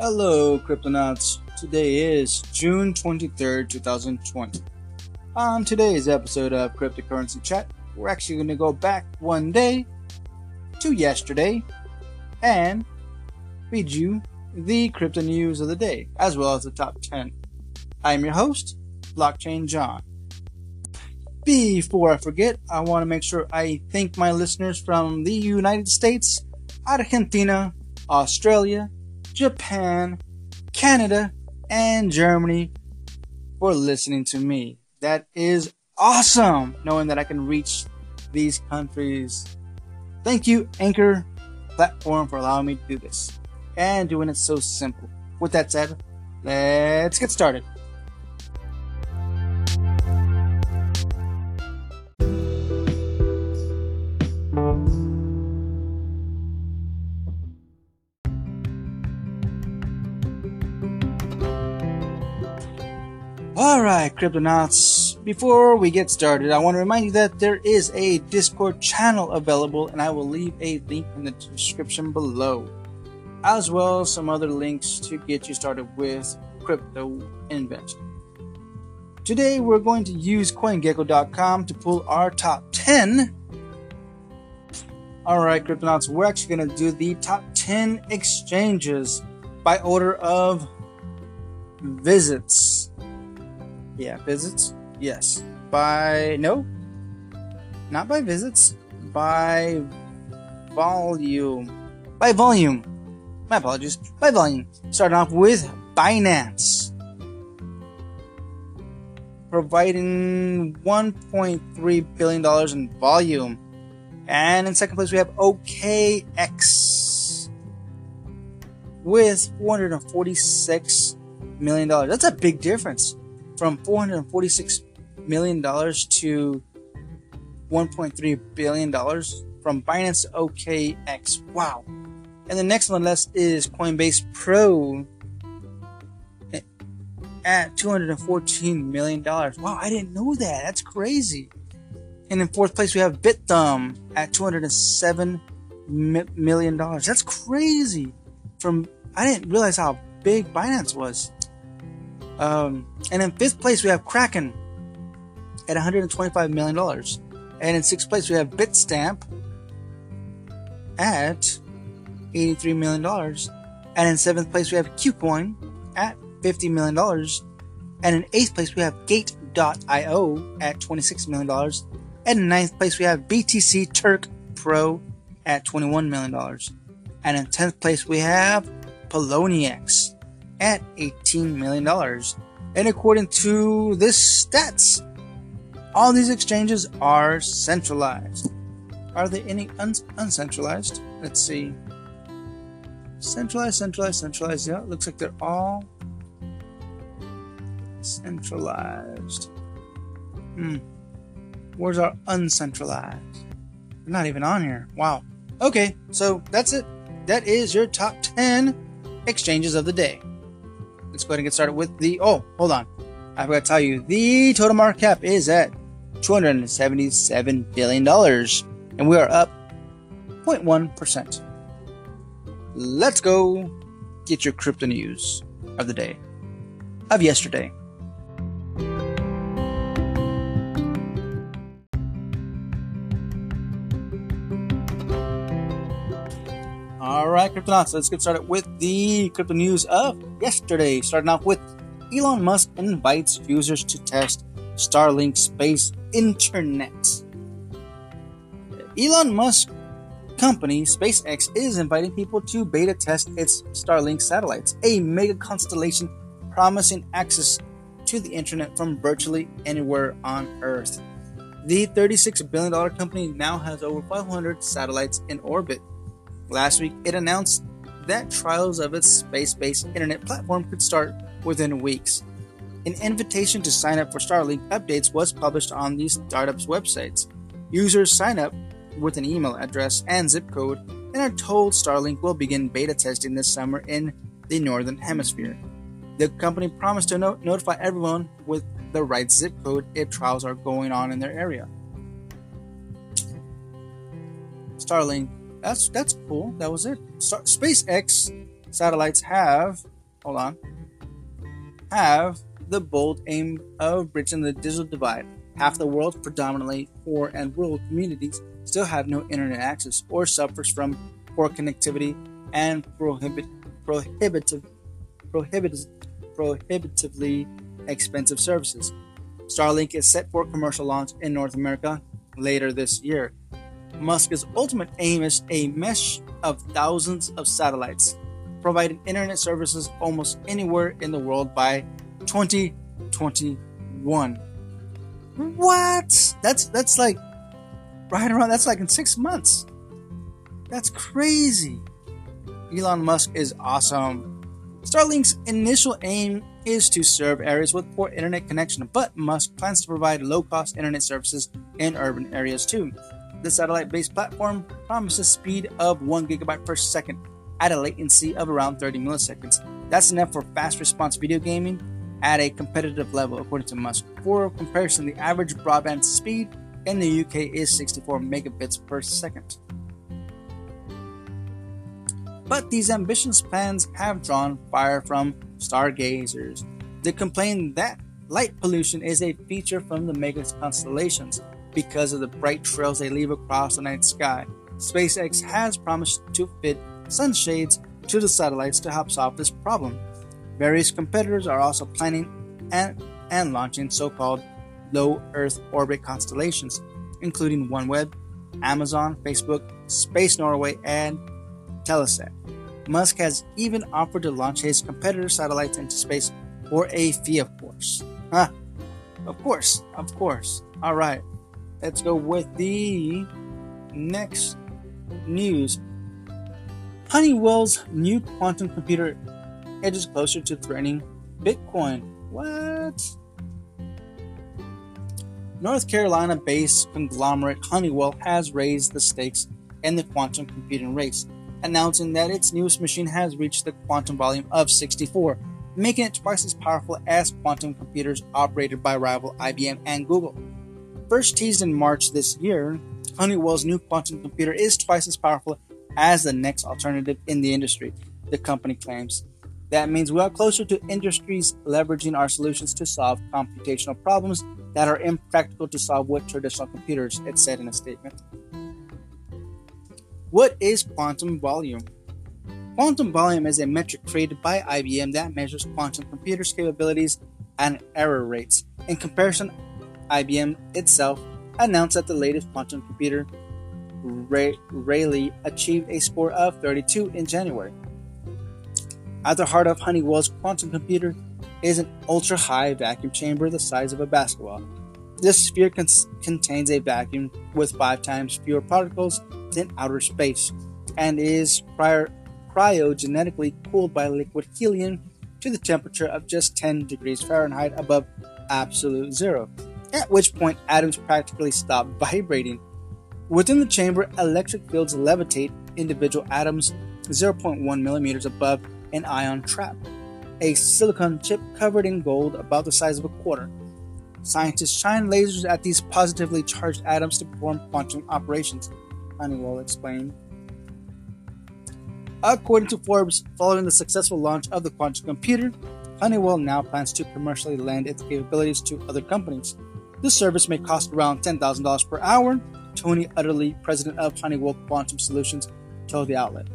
Hello, Cryptonauts. Today is June 23rd, 2020. On today's episode of Cryptocurrency Chat, we're actually going to go back one day to yesterday and read you the crypto news of the day, as well as the top 10. I'm your host, Blockchain John. Before I forget, I want to make sure I thank my listeners from the United States, Argentina, Australia, Japan, Canada, and Germany for listening to me. That is awesome knowing that I can reach these countries. Thank you, Anchor platform, for allowing me to do this and doing it so simple. With that said, let's get started. Alright, Cryptonauts, before we get started, I want to remind you that there is a Discord channel available, and I will leave a link in the description below, as well as some other links to get you started with crypto invention. Today, we're going to use CoinGecko.com to pull our top 10. Alright, Cryptonauts, we're actually going to do the top 10 exchanges by order of visits. Yeah, visits. Yes. By no, not by visits. By volume. By volume. My apologies. By volume. Starting off with Binance, providing 1.3 billion dollars in volume, and in second place we have OKX with 446 million dollars. That's a big difference from 446 million dollars to 1.3 billion dollars from Binance OKX. Wow. And the next one list is Coinbase Pro eh, at 214 million dollars. Wow, I didn't know that. That's crazy. And in fourth place we have Bithumb at 207 million dollars. That's crazy. From I didn't realize how big Binance was. Um, and in fifth place, we have Kraken at $125 million. And in sixth place, we have Bitstamp at $83 million. And in seventh place, we have KuCoin at $50 million. And in eighth place, we have Gate.io at $26 million. And in ninth place, we have BTC Turk Pro at $21 million. And in 10th place, we have Poloniex at $18 million. And according to this stats, all these exchanges are centralized. Are there any un- uncentralized? Let's see. Centralized, centralized, centralized. Yeah, looks like they're all centralized. Hmm. Where's our uncentralized? They're not even on here. Wow. Okay, so that's it. That is your top 10 exchanges of the day let's go ahead and get started with the. Oh, hold on. I forgot to tell you the total market cap is at $277 billion, and we are up 0.1%. Let's go get your crypto news of the day, of yesterday. Right, Cryptonauts, let's get started with the crypto news of yesterday. Starting off with Elon Musk invites users to test Starlink space internet. Elon Musk company SpaceX is inviting people to beta test its Starlink satellites, a mega constellation promising access to the internet from virtually anywhere on Earth. The $36 billion company now has over 500 satellites in orbit. Last week, it announced that trials of its space based internet platform could start within weeks. An invitation to sign up for Starlink updates was published on the startup's websites. Users sign up with an email address and zip code and are told Starlink will begin beta testing this summer in the Northern Hemisphere. The company promised to no- notify everyone with the right zip code if trials are going on in their area. Starlink that's that's cool. That was it. Star- SpaceX satellites have, hold on, have the bold aim of bridging the digital divide. Half the world's predominantly poor and rural communities still have no internet access or suffers from poor connectivity and prohibit, prohibitive, prohibitive, prohibitively expensive services. Starlink is set for commercial launch in North America later this year. Musk's ultimate aim is a mesh of thousands of satellites, providing internet services almost anywhere in the world by 2021. What? That's that's like right around that's like in 6 months. That's crazy. Elon Musk is awesome. Starlink's initial aim is to serve areas with poor internet connection, but Musk plans to provide low cost internet services in urban areas too. The satellite based platform promises speed of 1 gigabyte per second at a latency of around 30 milliseconds. That's enough for fast response video gaming at a competitive level, according to Musk. For comparison, the average broadband speed in the UK is 64 megabits per second. But these ambitious plans have drawn fire from stargazers. They complain that light pollution is a feature from the mega constellations because of the bright trails they leave across the night sky. SpaceX has promised to fit sunshades to the satellites to help solve this problem. Various competitors are also planning and, and launching so called low Earth orbit constellations, including OneWeb, Amazon, Facebook, Space Norway, and Telesat. Musk has even offered to launch his competitor satellites into space for a fee, of course. Huh. Of course, of course. All right, let's go with the next news. Honeywell's new quantum computer edges closer to threatening Bitcoin. What? North Carolina based conglomerate Honeywell has raised the stakes in the quantum computing race announcing that its newest machine has reached the quantum volume of 64, making it twice as powerful as quantum computers operated by rival IBM and Google. First teased in March this year, Honeywell's new quantum computer is twice as powerful as the next alternative in the industry, the company claims. That means we are closer to industries leveraging our solutions to solve computational problems that are impractical to solve with traditional computers, it said in a statement. What is quantum volume? Quantum volume is a metric created by IBM that measures quantum computers' capabilities and error rates. In comparison, IBM itself announced that the latest quantum computer, Ray- Raleigh, achieved a score of 32 in January. At the heart of Honeywell's quantum computer is an ultra high vacuum chamber the size of a basketball. This sphere con- contains a vacuum with five times fewer particles than outer space and is prior, cryogenetically cooled by liquid helium to the temperature of just 10 degrees Fahrenheit above absolute zero, at which point atoms practically stop vibrating. Within the chamber, electric fields levitate individual atoms 0.1 millimeters above an ion trap, a silicon chip covered in gold about the size of a quarter. Scientists shine lasers at these positively charged atoms to perform quantum operations. Honeywell explained. According to Forbes, following the successful launch of the quantum computer, Honeywell now plans to commercially lend its capabilities to other companies. This service may cost around $10,000 per hour, Tony Uttley, president of Honeywell Quantum Solutions, told the outlet.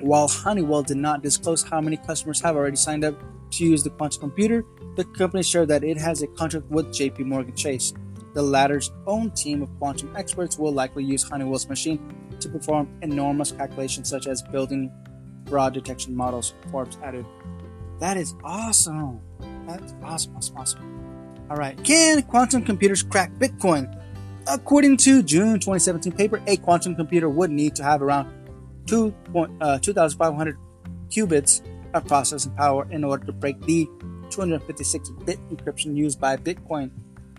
While Honeywell did not disclose how many customers have already signed up to use the quantum computer, the company shared that it has a contract with JP Morgan Chase. The latter's own team of quantum experts will likely use Honeywell's machine to perform enormous calculations such as building fraud detection models, Forbes added. That is awesome. That's awesome, awesome, awesome. All right. Can quantum computers crack Bitcoin? According to June 2017 paper, a quantum computer would need to have around 2, uh, 2,500 qubits of processing power in order to break the 256 bit encryption used by Bitcoin.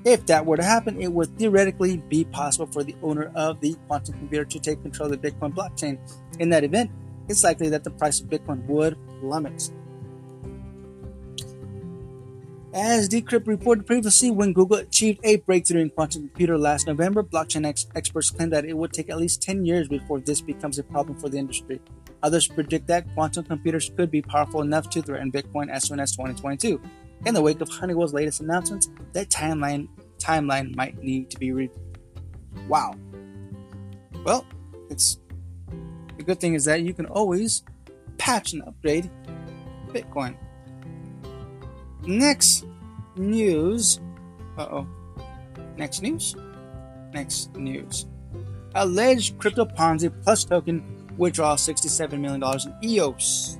If that were to happen, it would theoretically be possible for the owner of the quantum computer to take control of the Bitcoin blockchain. In that event, it's likely that the price of Bitcoin would plummet. As Decrypt reported previously, when Google achieved a breakthrough in quantum computer last November, blockchain ex- experts claim that it would take at least 10 years before this becomes a problem for the industry. Others predict that quantum computers could be powerful enough to threaten Bitcoin as soon as 2022. In the wake of Honeywell's latest announcements, that timeline timeline might need to be re. Wow. Well, it's the good thing is that you can always patch and upgrade Bitcoin. Next news. Uh oh. Next news. Next news. Alleged crypto Ponzi plus token withdraw $67 million in EOS.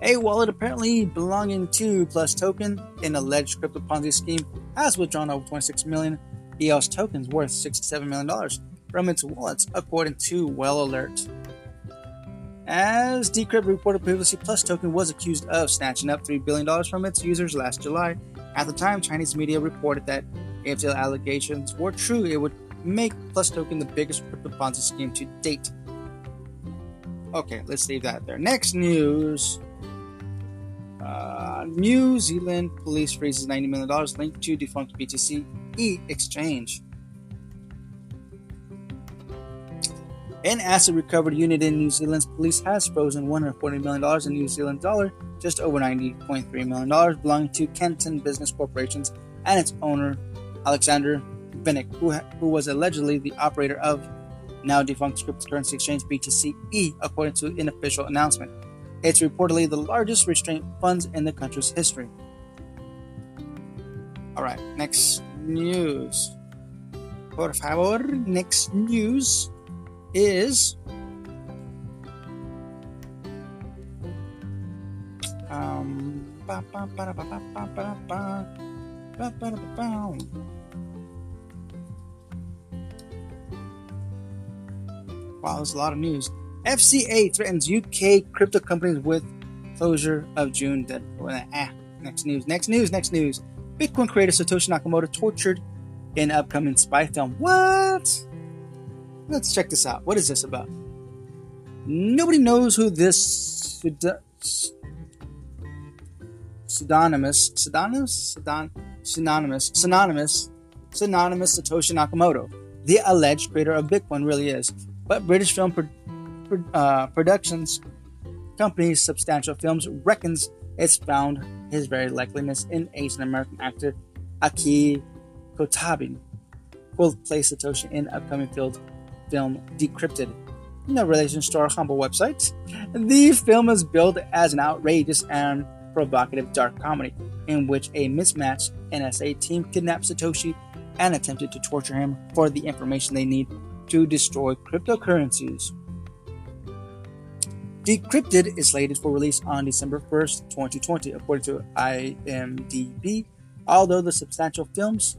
A wallet apparently belonging to Plus Token, an alleged crypto Ponzi scheme, has withdrawn over 26 million EOS tokens worth $67 million from its wallets, according to Whale Alert. As Decrypt reported previously, Plus Token was accused of snatching up $3 billion from its users last July. At the time, Chinese media reported that if the allegations were true, it would make Plus Token the biggest crypto Ponzi scheme to date. Okay, let's leave that there. Next news. Uh, New Zealand police freezes $90 million linked to defunct BTC e exchange. An asset recovered unit in New Zealand's police has frozen $140 million in New Zealand dollar, just over $90.3 million, belonging to Canton Business Corporations and its owner, Alexander Vinnik, who, who was allegedly the operator of now defunct cryptocurrency exchange BTC-E, according to an official announcement. It's reportedly the largest restraint funds in the country's history. All right, next news. Por favor, next news is um Wow, there's a lot of news. FCA threatens UK crypto companies with closure of June. Dead. Ah, next news, next news, next news. Bitcoin creator Satoshi Nakamoto tortured in upcoming spy film. What? Let's check this out. What is this about? Nobody knows who this pseudonymous, pseudonymous, synonymous, synonymous, synonymous Satoshi Nakamoto, the alleged creator of Bitcoin, really is. But British film pro- pro- uh, productions company Substantial Films reckons it's found his very likeliness in Asian American actor Aki Kotabi, will play Satoshi in upcoming field film Decrypted. No relation to our humble website. The film is billed as an outrageous and provocative dark comedy in which a mismatched NSA team kidnapped Satoshi and attempted to torture him for the information they need to destroy cryptocurrencies. Decrypted is slated for release on December 1st, 2020, according to IMDb. Although the Substantial Films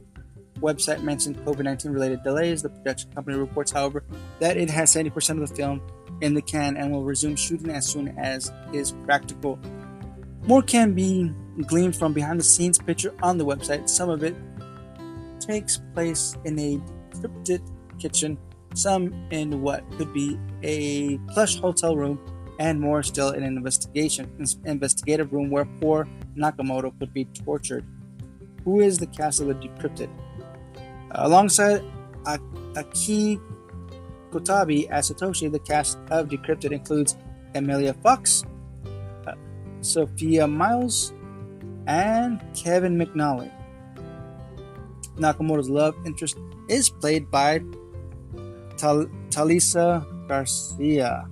website mentioned COVID 19 related delays. The production company reports, however, that it has 70% of the film in the can and will resume shooting as soon as is practical. More can be gleaned from behind the scenes picture on the website. Some of it takes place in a cryptic kitchen, some in what could be a plush hotel room, and more still in an investigation investigative room where poor Nakamoto could be tortured. Who is the cast of the Decrypted? Alongside Aki Kotabi as Satoshi, the cast of Decrypted includes Emilia Fox, uh, Sophia Myles, and Kevin McNally. Nakamura's love interest is played by Tal- Talisa Garcia.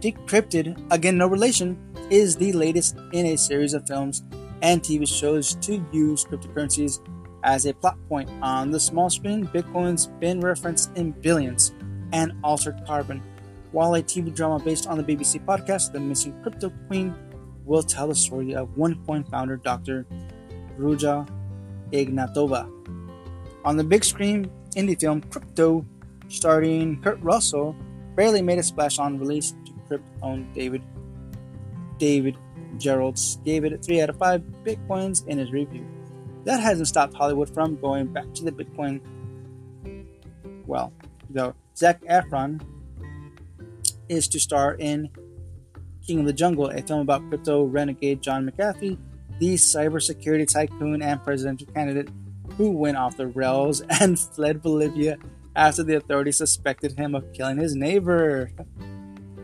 Decrypted, again no relation, is the latest in a series of films and TV shows to use cryptocurrencies as a plot point on the small screen, Bitcoin's been referenced in billions and altered carbon. While a TV drama based on the BBC podcast, The Missing Crypto Queen, will tell the story of OneCoin founder Dr. Ruja Ignatova. On the big screen, indie film Crypto, starring Kurt Russell, barely made a splash on release to Crypt own David David Gerolds gave it 3 out of 5 Bitcoins in his review. That hasn't stopped Hollywood from going back to the Bitcoin. Well, though Zac Efron is to star in King of the Jungle, a film about crypto renegade John McAfee, the cybersecurity tycoon and presidential candidate who went off the rails and fled Bolivia after the authorities suspected him of killing his neighbor.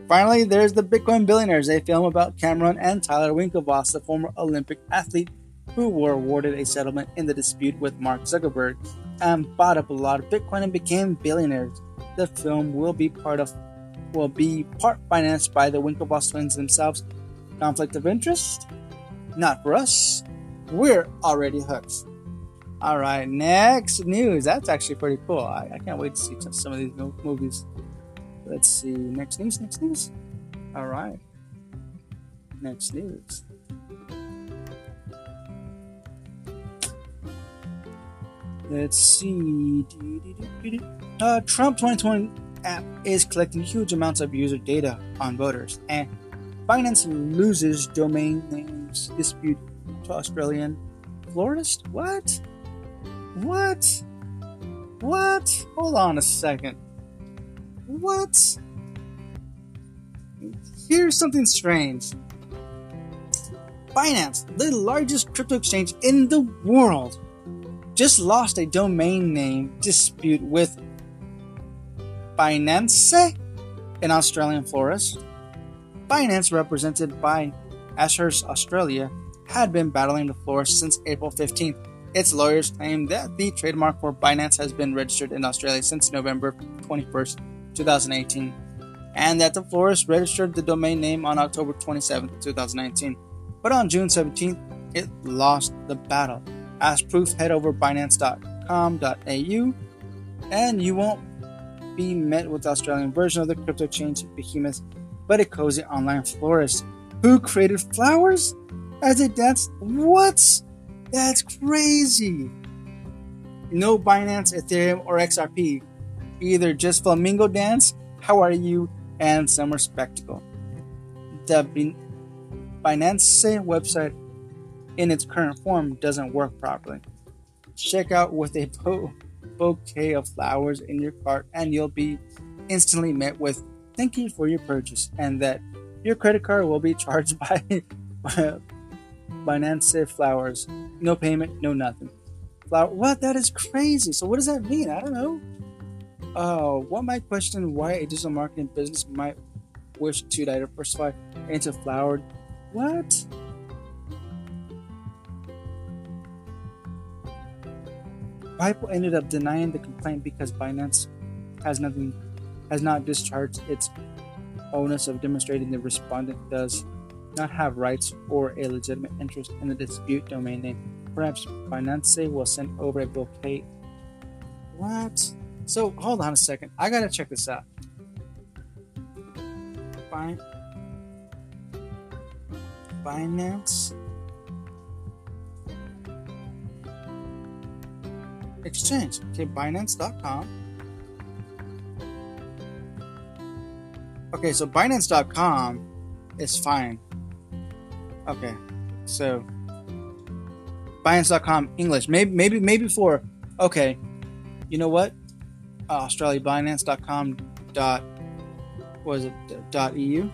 Finally, there's the Bitcoin Billionaires, a film about Cameron and Tyler Winklevoss, the former Olympic athlete who were awarded a settlement in the dispute with Mark Zuckerberg and bought up a lot of Bitcoin and became billionaires. The film will be part of will be part financed by the Winklevoss twins themselves. Conflict of interest? Not for us. We're already hooked. All right, next news. That's actually pretty cool. I, I can't wait to see some of these movies. Let's see. Next news. Next news. All right. Next news. Let's see. Uh, Trump 2020 app is collecting huge amounts of user data on voters, and Binance loses domain names dispute to Australian florist. What? What? What? Hold on a second. What? Here's something strange. Binance, the largest crypto exchange in the world, just lost a domain name dispute with Binance, an Australian florist. Binance, represented by Ashurst Australia, had been battling the florist since April 15th. Its lawyers claim that the trademark for Binance has been registered in Australia since November 21st, 2018, and that the florist registered the domain name on October 27, 2019. But on June 17th, it lost the battle. As proof, head over binance.com.au and you won't be met with the Australian version of the crypto exchange behemoth, but a cozy online florist who created flowers as a dance. What? That's crazy. No Binance, Ethereum, or XRP. Either just Flamingo Dance, How Are You, and Summer Spectacle. The Binance website in its current form doesn't work properly. Check out with a bouquet of flowers in your cart, and you'll be instantly met with thank you for your purchase, and that your credit card will be charged by Binance Flowers. No payment, no nothing. Flower, what? That is crazy. So, what does that mean? I don't know. Uh, what might question why a digital marketing business might wish to diversify into flowered. What? Pipe ended up denying the complaint because Binance has nothing has not discharged its onus of demonstrating the respondent does not have rights or a legitimate interest in the dispute domain name. Perhaps Binance will send over a bouquet. What? So hold on a second. I gotta check this out. Bin- Binance exchange. Okay, Binance.com. Okay, so Binance.com is fine. Okay, so Binance.com English. Maybe, maybe, maybe for okay. You know what? Uh, dot was it dot EU?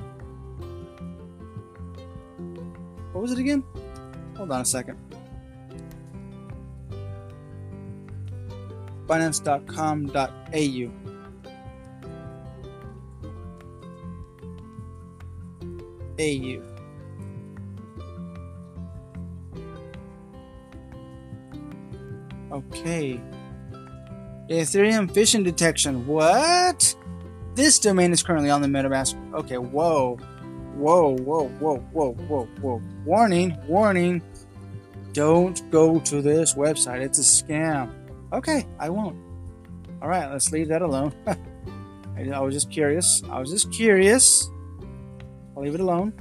What was it again? Hold on a second. binance.com.au. AU. Okay. Ethereum phishing detection. What? This domain is currently on the MetaMask. Okay, whoa. Whoa, whoa, whoa, whoa, whoa, whoa. Warning, warning. Don't go to this website. It's a scam. Okay, I won't. All right, let's leave that alone. I, was just curious. I was just curious. I'll leave it alone.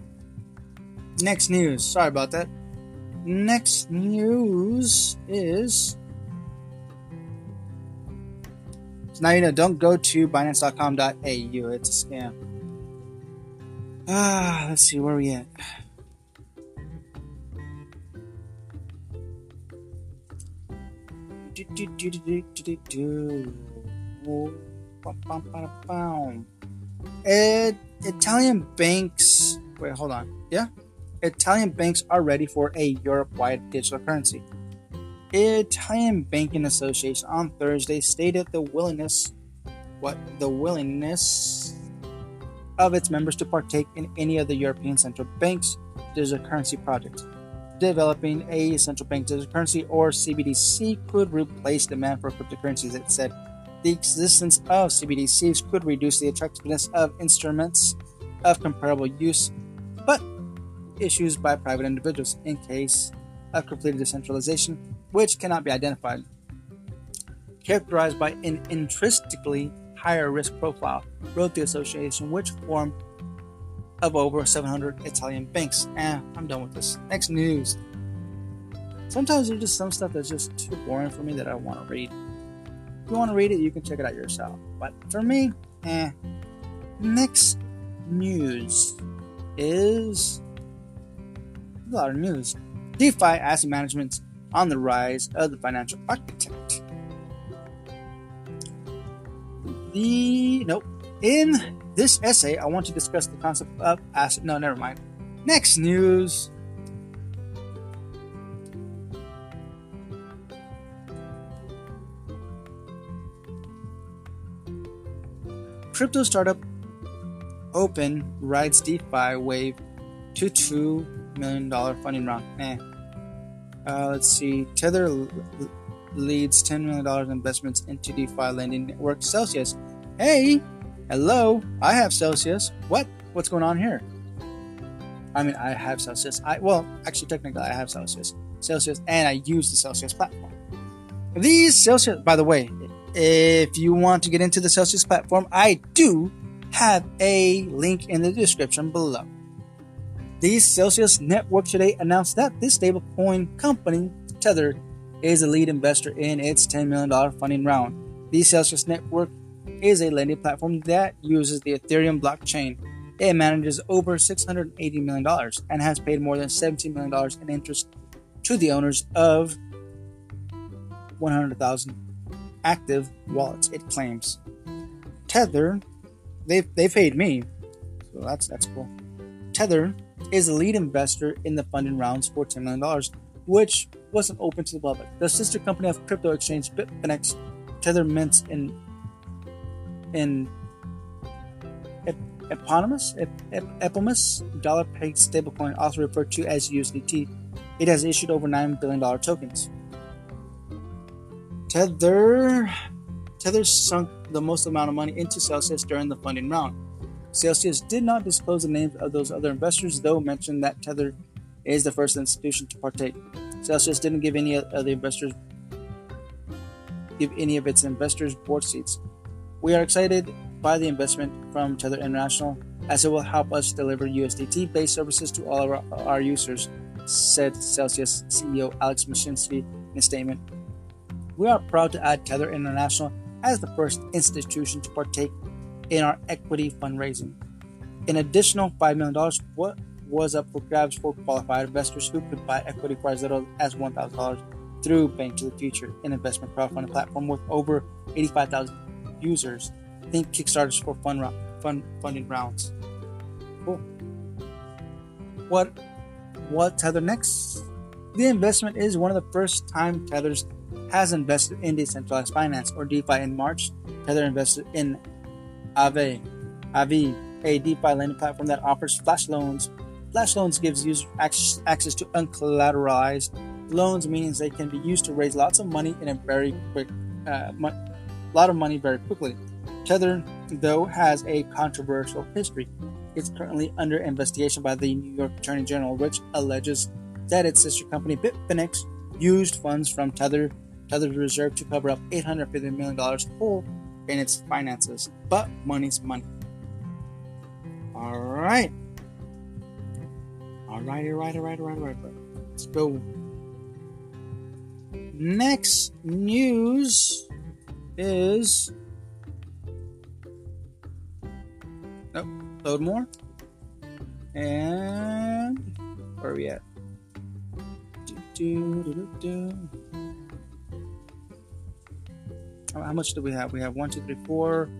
Next news. Sorry about that. Next news is. So now you know, don't go to Binance.com.au. It's a scam. Ah, let's see, where we at? Italian banks. Wait, hold on. Yeah? Italian banks are ready for a Europe wide digital currency. Italian Banking Association on Thursday stated the willingness what the willingness of its members to partake in any of the European Central Bank's digital currency projects. Developing a central bank digital currency or CBDC could replace demand for cryptocurrencies, it said. The existence of CBDCs could reduce the attractiveness of instruments of comparable use, but issues by private individuals in case of completed decentralization, which cannot be identified. Characterized by an intrinsically higher risk profile, wrote the association, which formed of over 700 Italian banks. Eh, I'm done with this. Next news. Sometimes there's just some stuff that's just too boring for me that I want to read. If you want to read it, you can check it out yourself. But for me, eh. Next news is a lot of news. DeFi asset management on the rise of the financial architect. The nope. In this essay, I want to discuss the concept of asset. No, never mind. Next news. Crypto startup Open rides DeFi wave to two million dollar funding round. Eh. Uh, let's see. Tether leads ten million dollars investments into DeFi lending network Celsius. Hey, hello. I have Celsius. What? What's going on here? I mean, I have Celsius. I well, actually, technically, I have Celsius. Celsius, and I use the Celsius platform. These Celsius, by the way, if you want to get into the Celsius platform, I do have a link in the description below. The Celsius Network today announced that this stablecoin company, Tether, is a lead investor in its $10 million funding round. The Celsius Network is a lending platform that uses the Ethereum blockchain. It manages over $680 million and has paid more than $17 million in interest to the owners of 100,000 active wallets, it claims. Tether they they paid me, so that's that's cool. Tether is the lead investor in the funding rounds for $10 million, which wasn't open to the public. The sister company of crypto exchange Bitfinex, Tether mints in in eponymous eponymous dollar pegged stablecoin, also referred to as USDT. It has issued over nine billion dollar tokens. Tether Tether sunk the most amount of money into Celsius during the funding round. Celsius did not disclose the names of those other investors, though mentioned that Tether is the first institution to partake. Celsius didn't give any of the investors give any of its investors board seats. We are excited by the investment from Tether International as it will help us deliver USDT based services to all of our, our users, said Celsius CEO Alex Mashinsky in a statement. We are proud to add Tether International as the first institution to partake in our equity fundraising. An additional $5 million was up for grabs for qualified investors who could buy equity for as little as $1,000 through Bank to the Future, an investment crowdfunding platform with over 85,000 users. Think Kickstarters for fund, fund funding rounds. Cool. What what Tether next? The investment is one of the first time Tether's has invested in decentralized finance or DeFi in March. Tether invested in Aave, Aave, a DeFi lending platform that offers flash loans. Flash loans gives users access to uncollateralized loans, meaning they can be used to raise lots of money in a very quick, uh, lot of money very quickly. Tether, though, has a controversial history. It's currently under investigation by the New York Attorney General, which alleges that its sister company Bitfinex used funds from Tether Tether's reserve to cover up $850 million hole in its finances. But money's money. Alright. Alright, alright, alright, alright, alright. Let's go. Next news is. Nope. Load more. And. Where are we at? Do, do, do, do. How much do we have? We have one, two, three, four,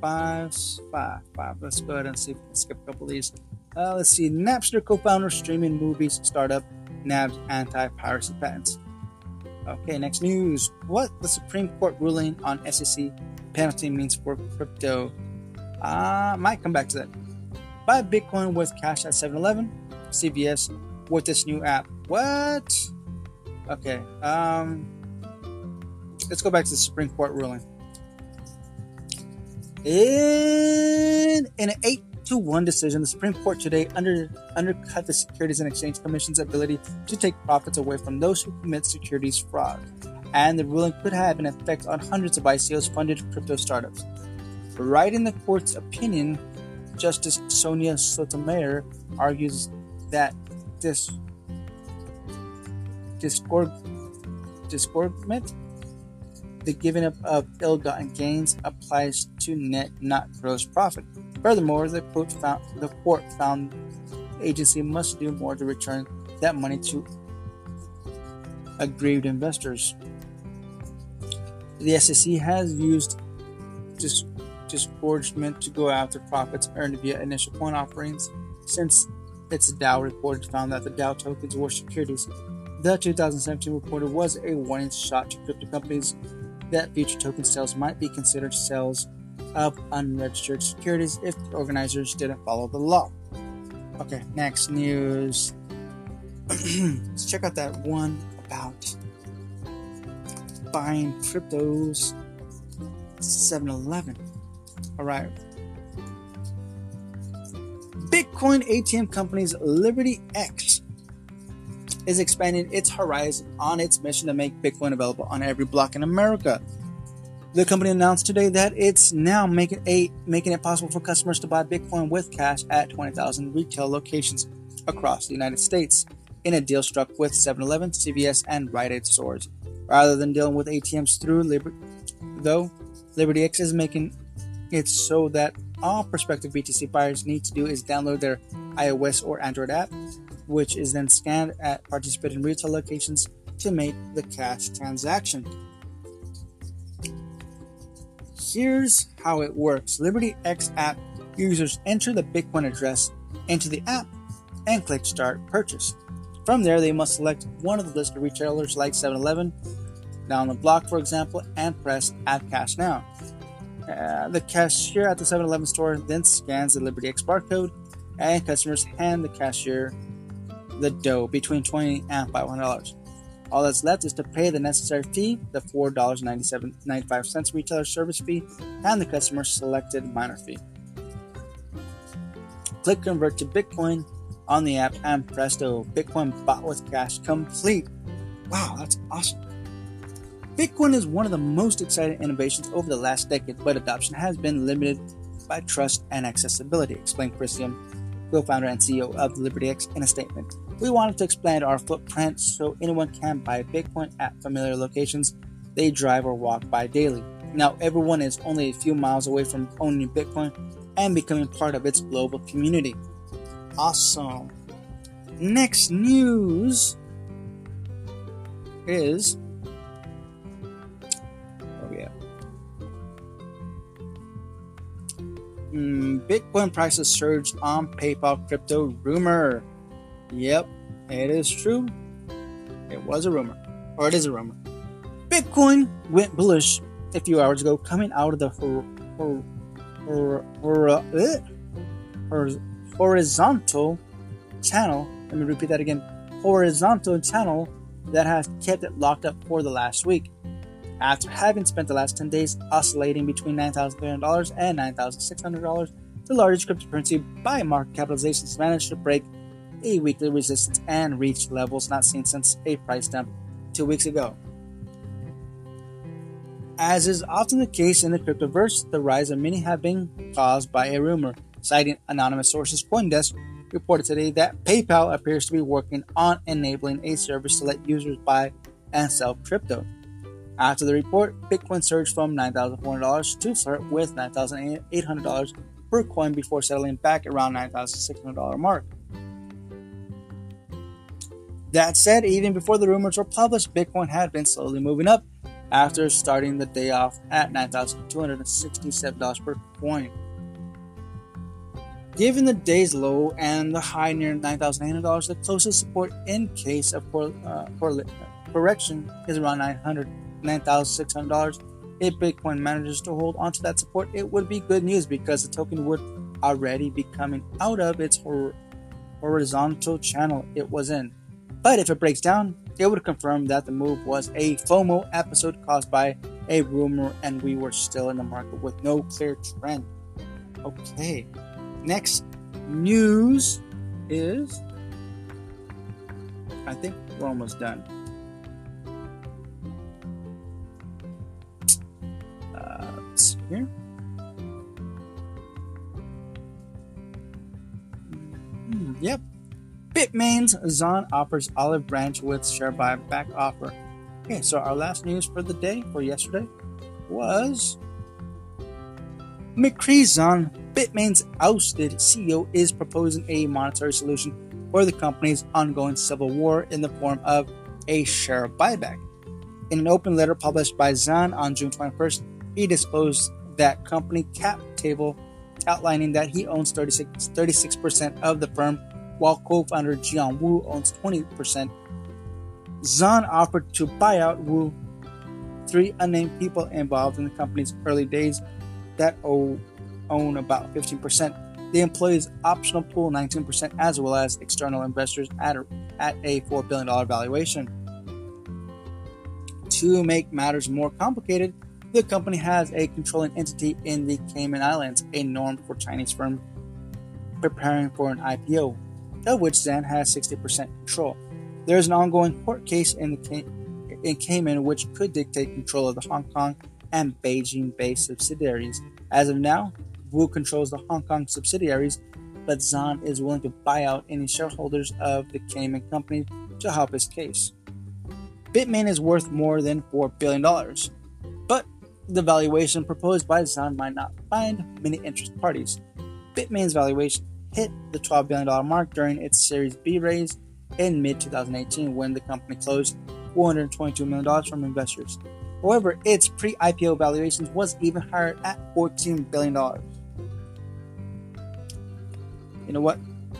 five, five, five. Let's go ahead and see if we can skip a couple of these. Uh, let's see. Napster co-founder streaming movies startup nabs anti-piracy patents. Okay, next news. What the Supreme Court ruling on SEC penalty means for crypto. I uh, might come back to that. Buy Bitcoin with cash at 7 Eleven, CVS with this new app. What? Okay, um, let's go back to the Supreme Court ruling. In, in an 8 to 1 decision, the Supreme Court today under, undercut the Securities and Exchange Commission's ability to take profits away from those who commit securities fraud. And the ruling could have an effect on hundreds of ICOs funded crypto startups. Right in the court's opinion, Justice Sonia Sotomayor argues that this disgorgement the giving up of ill-gotten gains applies to net, not gross profit. Furthermore, the court found the court found agency must do more to return that money to aggrieved investors. The SEC has used dis- disgorgement to go after profits earned via initial coin offerings since its DAO report found that the DAO tokens were securities. The 2017 report was a warning shot to crypto companies that future token sales might be considered sales of unregistered securities if the organizers didn't follow the law. Okay, next news. Let's check out that one about buying cryptos 7 Eleven. All right. Bitcoin ATM companies Liberty X is expanding its horizon on its mission to make Bitcoin available on every block in America. The company announced today that it's now making making it possible for customers to buy Bitcoin with cash at 20,000 retail locations across the United States in a deal struck with 7-Eleven, CVS, and Rite Aid stores. Rather than dealing with ATMs through Liberty, though, LibertyX is making it so that all prospective BTC buyers need to do is download their iOS or Android app, which is then scanned at participating retail locations to make the cash transaction. Here's how it works Liberty X app users enter the Bitcoin address into the app and click Start Purchase. From there, they must select one of the listed retailers like 7 Eleven, down the block, for example, and press Add Cash Now. Uh, the cashier at the 7 Eleven store then scans the Liberty X barcode, and customers hand the cashier the dough between 20 and $500. All that's left is to pay the necessary fee, the $4.95 retailer service fee, and the customer selected miner fee. Click Convert to Bitcoin on the app, and presto, Bitcoin bought with cash complete. Wow, that's awesome. Bitcoin is one of the most exciting innovations over the last decade, but adoption has been limited by trust and accessibility, explained Chris Young, co-founder and CEO of LibertyX in a statement. We wanted to expand our footprint so anyone can buy Bitcoin at familiar locations they drive or walk by daily. Now everyone is only a few miles away from owning Bitcoin and becoming part of its global community. Awesome. Next news is Oh, yeah. Mm, Bitcoin prices surged on PayPal crypto rumor. Yep, it is true. It was a rumor, or it is a rumor. Bitcoin went bullish a few hours ago, coming out of the hor- hor- hor- hor- uh, horizontal channel. Let me repeat that again. Horizontal channel that has kept it locked up for the last week after having spent the last 10 days oscillating between $9,300 and $9,600, the largest cryptocurrency by market capitalization has managed to break a weekly resistance and reach levels not seen since a price dump two weeks ago. As is often the case in the cryptoverse, the rise of many have been caused by a rumor. Citing anonymous sources, Coindesk reported today that PayPal appears to be working on enabling a service to let users buy and sell crypto. After the report, Bitcoin surged from $9,400 to flirt with $9,800 per coin before settling back around $9,600 mark. That said, even before the rumors were published, Bitcoin had been slowly moving up after starting the day off at $9,267 per coin. Given the day's low and the high near $9,800, the closest support in case of uh, correction is around 900 $9,600 If Bitcoin manages to hold onto that support, it would be good news because the token would already be coming out of its hor- horizontal channel it was in. But if it breaks down, it would confirm that the move was a FOMO episode caused by a rumor and we were still in the market with no clear trend. Okay, next news is I think we're almost done. Uh, here. Hmm, yep. Bitmain's Zhan offers Olive Branch with share buyback offer. Okay, so our last news for the day, for yesterday, was Micree Zhan, Bitmain's ousted CEO, is proposing a monetary solution for the company's ongoing civil war in the form of a share buyback. In an open letter published by Zhan on June 21st, he disclosed that company cap table outlining that he owns 36, 36% of the firm while co-founder Jihan Wu owns 20%. Zhan offered to buy out Wu, three unnamed people involved in the company's early days that own about 15%. The employees' optional pool 19%, as well as external investors at a, at a $4 billion valuation. To make matters more complicated, the company has a controlling entity in the Cayman Islands, a norm for Chinese firms preparing for an IPO of which Zhan has 60% control. There is an ongoing court case in, the in Cayman which could dictate control of the Hong Kong and Beijing based subsidiaries. As of now, Wu controls the Hong Kong subsidiaries, but Zhan is willing to buy out any shareholders of the Cayman company to help his case. Bitmain is worth more than $4 billion, but the valuation proposed by Zhan might not find many interested parties. Bitmain's valuation hit the $12 billion mark during its Series B raise in mid 2018 when the company closed $422 million from investors. However, its pre IPO valuation was even higher at $14 billion. You know what?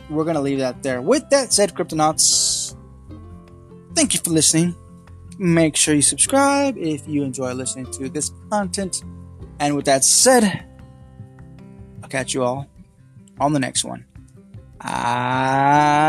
We're going to leave that there. With that said, Cryptonauts, thank you for listening. Make sure you subscribe if you enjoy listening to this content. And with that said, I'll catch you all on the next one. Adiós.